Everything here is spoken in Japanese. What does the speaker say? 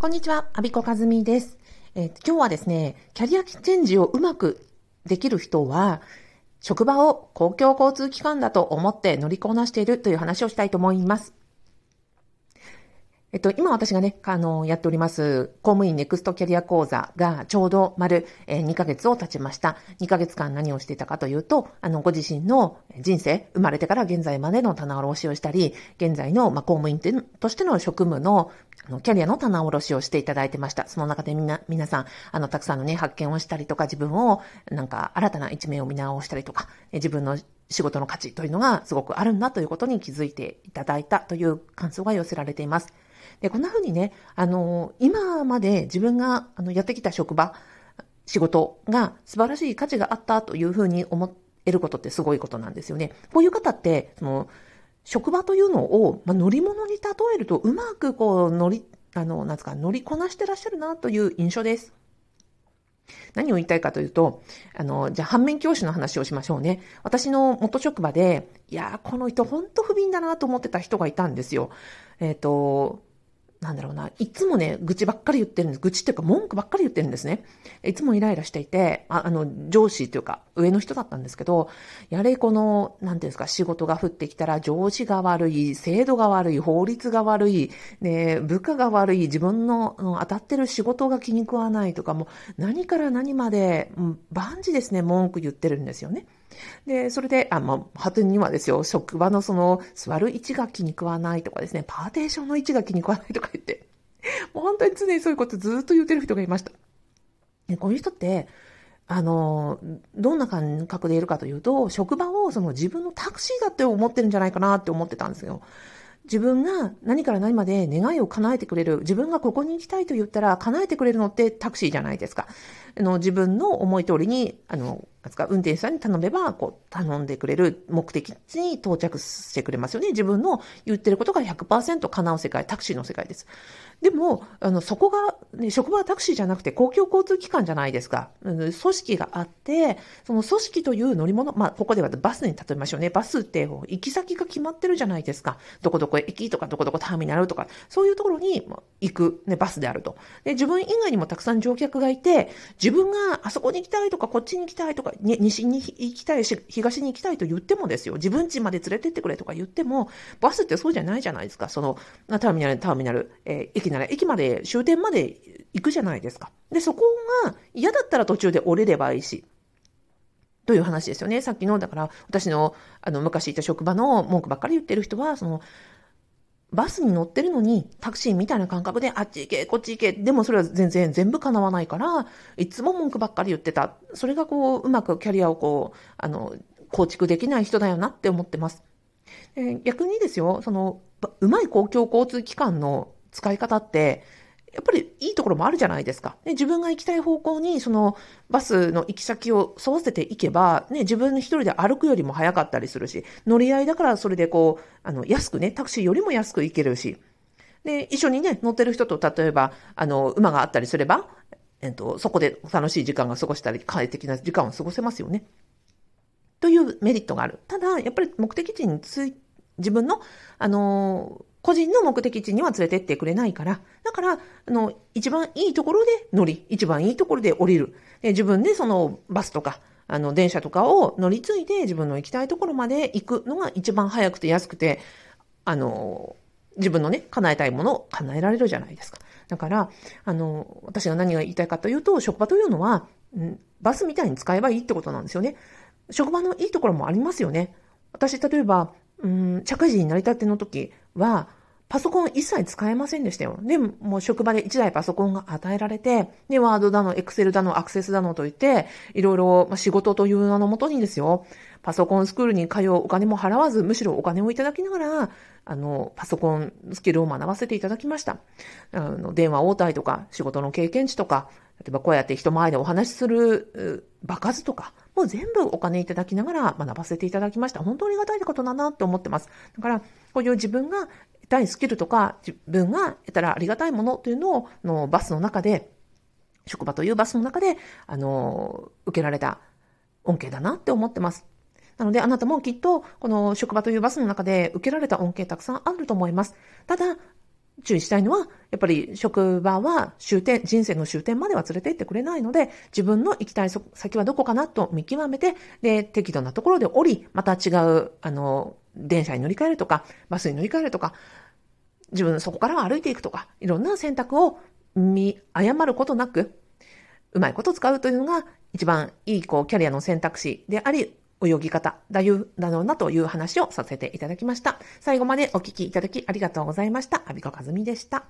こんにちは、アビコカズミです、えー、今日はですね、キャリアチェンジをうまくできる人は、職場を公共交通機関だと思って乗りこなしているという話をしたいと思います。えっと、今私がね、あの、やっております、公務員ネクストキャリア講座がちょうど丸、え、2ヶ月を経ちました。2ヶ月間何をしていたかというと、あの、ご自身の人生、生まれてから現在までの棚卸しをしたり、現在の、ま、公務員としての職務の、あの、キャリアの棚卸しをしていただいてました。その中でみんな、皆さん、あの、たくさんのね、発見をしたりとか、自分を、なんか、新たな一面を見直したりとか、自分の仕事の価値というのがすごくあるんだということに気づいていただいたという感想が寄せられています。で、こんな風にね、あの、今まで自分があのやってきた職場、仕事が素晴らしい価値があったというふうに思えることってすごいことなんですよね。こういう方って、その、職場というのを、まあ、乗り物に例えるとうまくこう乗り、あの、なんですか、乗りこなしてらっしゃるなという印象です。何を言いたいかというと、あの、じゃあ反面教師の話をしましょうね。私の元職場で、いやこの人ほんと不憫だなと思ってた人がいたんですよ。えっ、ー、と、なんだろうな、いつもね、愚痴ばっかり言ってるんです。愚痴っていうか文句ばっかり言ってるんですね。いつもイライラしていて、ああの、上司というか、上の人だったんですけど、やれこの、なんていうんですか、仕事が降ってきたら上司が悪い、制度が悪い、法律が悪い、ね、部下が悪い、自分の、うん、当たってる仕事が気に食わないとか、も何から何まで、うん、万事ですね、文句言ってるんですよね。で、それで、あ、まあ、果てにはですよ、職場のその、座る位置が気に食わないとかですね、パーテーションの位置が気に食わないとか言って、もう本当に常にそういうことずっと言ってる人がいました。でこういう人って、あの、どんな感覚でいるかというと、職場をその自分のタクシーだって思ってるんじゃないかなって思ってたんですよ。自分が何から何まで願いを叶えてくれる、自分がここに行きたいと言ったら叶えてくれるのってタクシーじゃないですか。あの、自分の思い通りに、あの、か運転手さんに頼めば、こう、頼んでくれる目的地に到着してくれますよね。自分の言ってることが100%叶う世界、タクシーの世界です。でも、あの、そこが、ね、職場はタクシーじゃなくて公共交通機関じゃないですか。組織があって、その組織という乗り物、まあ、ここではバスに例えましょうね。バスって行き先が決まってるじゃないですか。どこどこ駅とかどこどこターミナルとか、そういうところに行く、ね、バスであると。で、自分以外にもたくさん乗客がいて、自分があそこに行きたいとか、こっちに行きたいとか、ね、西に行きたいし、東に行きたいと言ってもですよ。自分家まで連れてってくれとか言っても、バスってそうじゃないじゃないですか。その、ターミナル、ターミナル、えー、駅なら駅まで、終点まで行くじゃないですか。で、そこが嫌だったら途中で降りればいいし。という話ですよね。さっきの、だから、私の、あの、昔いた職場の文句ばっかり言ってる人は、その、バスに乗ってるのに、タクシーみたいな感覚で、あっち行け、こっち行け。でもそれは全然全部叶わないから、いつも文句ばっかり言ってた。それがこう、うまくキャリアをこう、あの、構築できない人だよなって思ってます。逆にですよ、その、うまい公共交通機関の使い方って、やっぱりいいところもあるじゃないですか。ね、自分が行きたい方向に、そのバスの行き先を沿わせていけば、ね、自分一人で歩くよりも早かったりするし、乗り合いだからそれでこう、あの、安くね、タクシーよりも安く行けるし、で、一緒にね、乗ってる人と、例えば、あの、馬があったりすれば、えっと、そこで楽しい時間が過ごしたり、快適な時間を過ごせますよね。というメリットがある。ただ、やっぱり目的地につい、自分の、あの個人の目的地には連れてってくれないから、だから、あの、一番いいところで乗り、一番いいところで降りる。で自分でそのバスとか、あの、電車とかを乗り継いで自分の行きたいところまで行くのが一番早くて安くて、あの、自分のね、叶えたいものを叶えられるじゃないですか。だから、あの、私が何が言いたいかというと、職場というのは、バスみたいに使えばいいってことなんですよね。職場のいいところもありますよね。私、例えば、うん、社会人になりたての時は、パソコン一切使えませんでしたよ。で、もう職場で一台パソコンが与えられて、で、ワードだの、エクセルだの、アクセスだのといって、いろいろ仕事という名のもとにですよ、パソコンスクールに通うお金も払わず、むしろお金をいただきながら、あの、パソコンスキルを学ばせていただきました。あの、電話応対とか、仕事の経験値とか、例えばこうやって人前でお話しする場数とか、もう全部お金いただきながら学ばせていただきました。本当にありがたいことだなって思ってます。だから、こういう自分が得たいスキルとか、自分が得たらありがたいものというのを、のバスの中で、職場というバスの中で、あの、受けられた恩恵だなって思ってます。なので、あなたもきっと、この職場というバスの中で受けられた恩恵たくさんあると思います。ただ、注意したいのは、やっぱり職場は終点、人生の終点までは連れて行ってくれないので、自分の行きたい先はどこかなと見極めて、で、適度なところで降り、また違う、あの、電車に乗り換えるとか、バスに乗り換えるとか、自分そこからは歩いていくとか、いろんな選択を見誤ることなく、うまいこと使うというのが一番いいこうキャリアの選択肢であり、泳ぎ方だよだろうなという話をさせていただきました。最後までお聞きいただきありがとうございました。アビコカズミでした。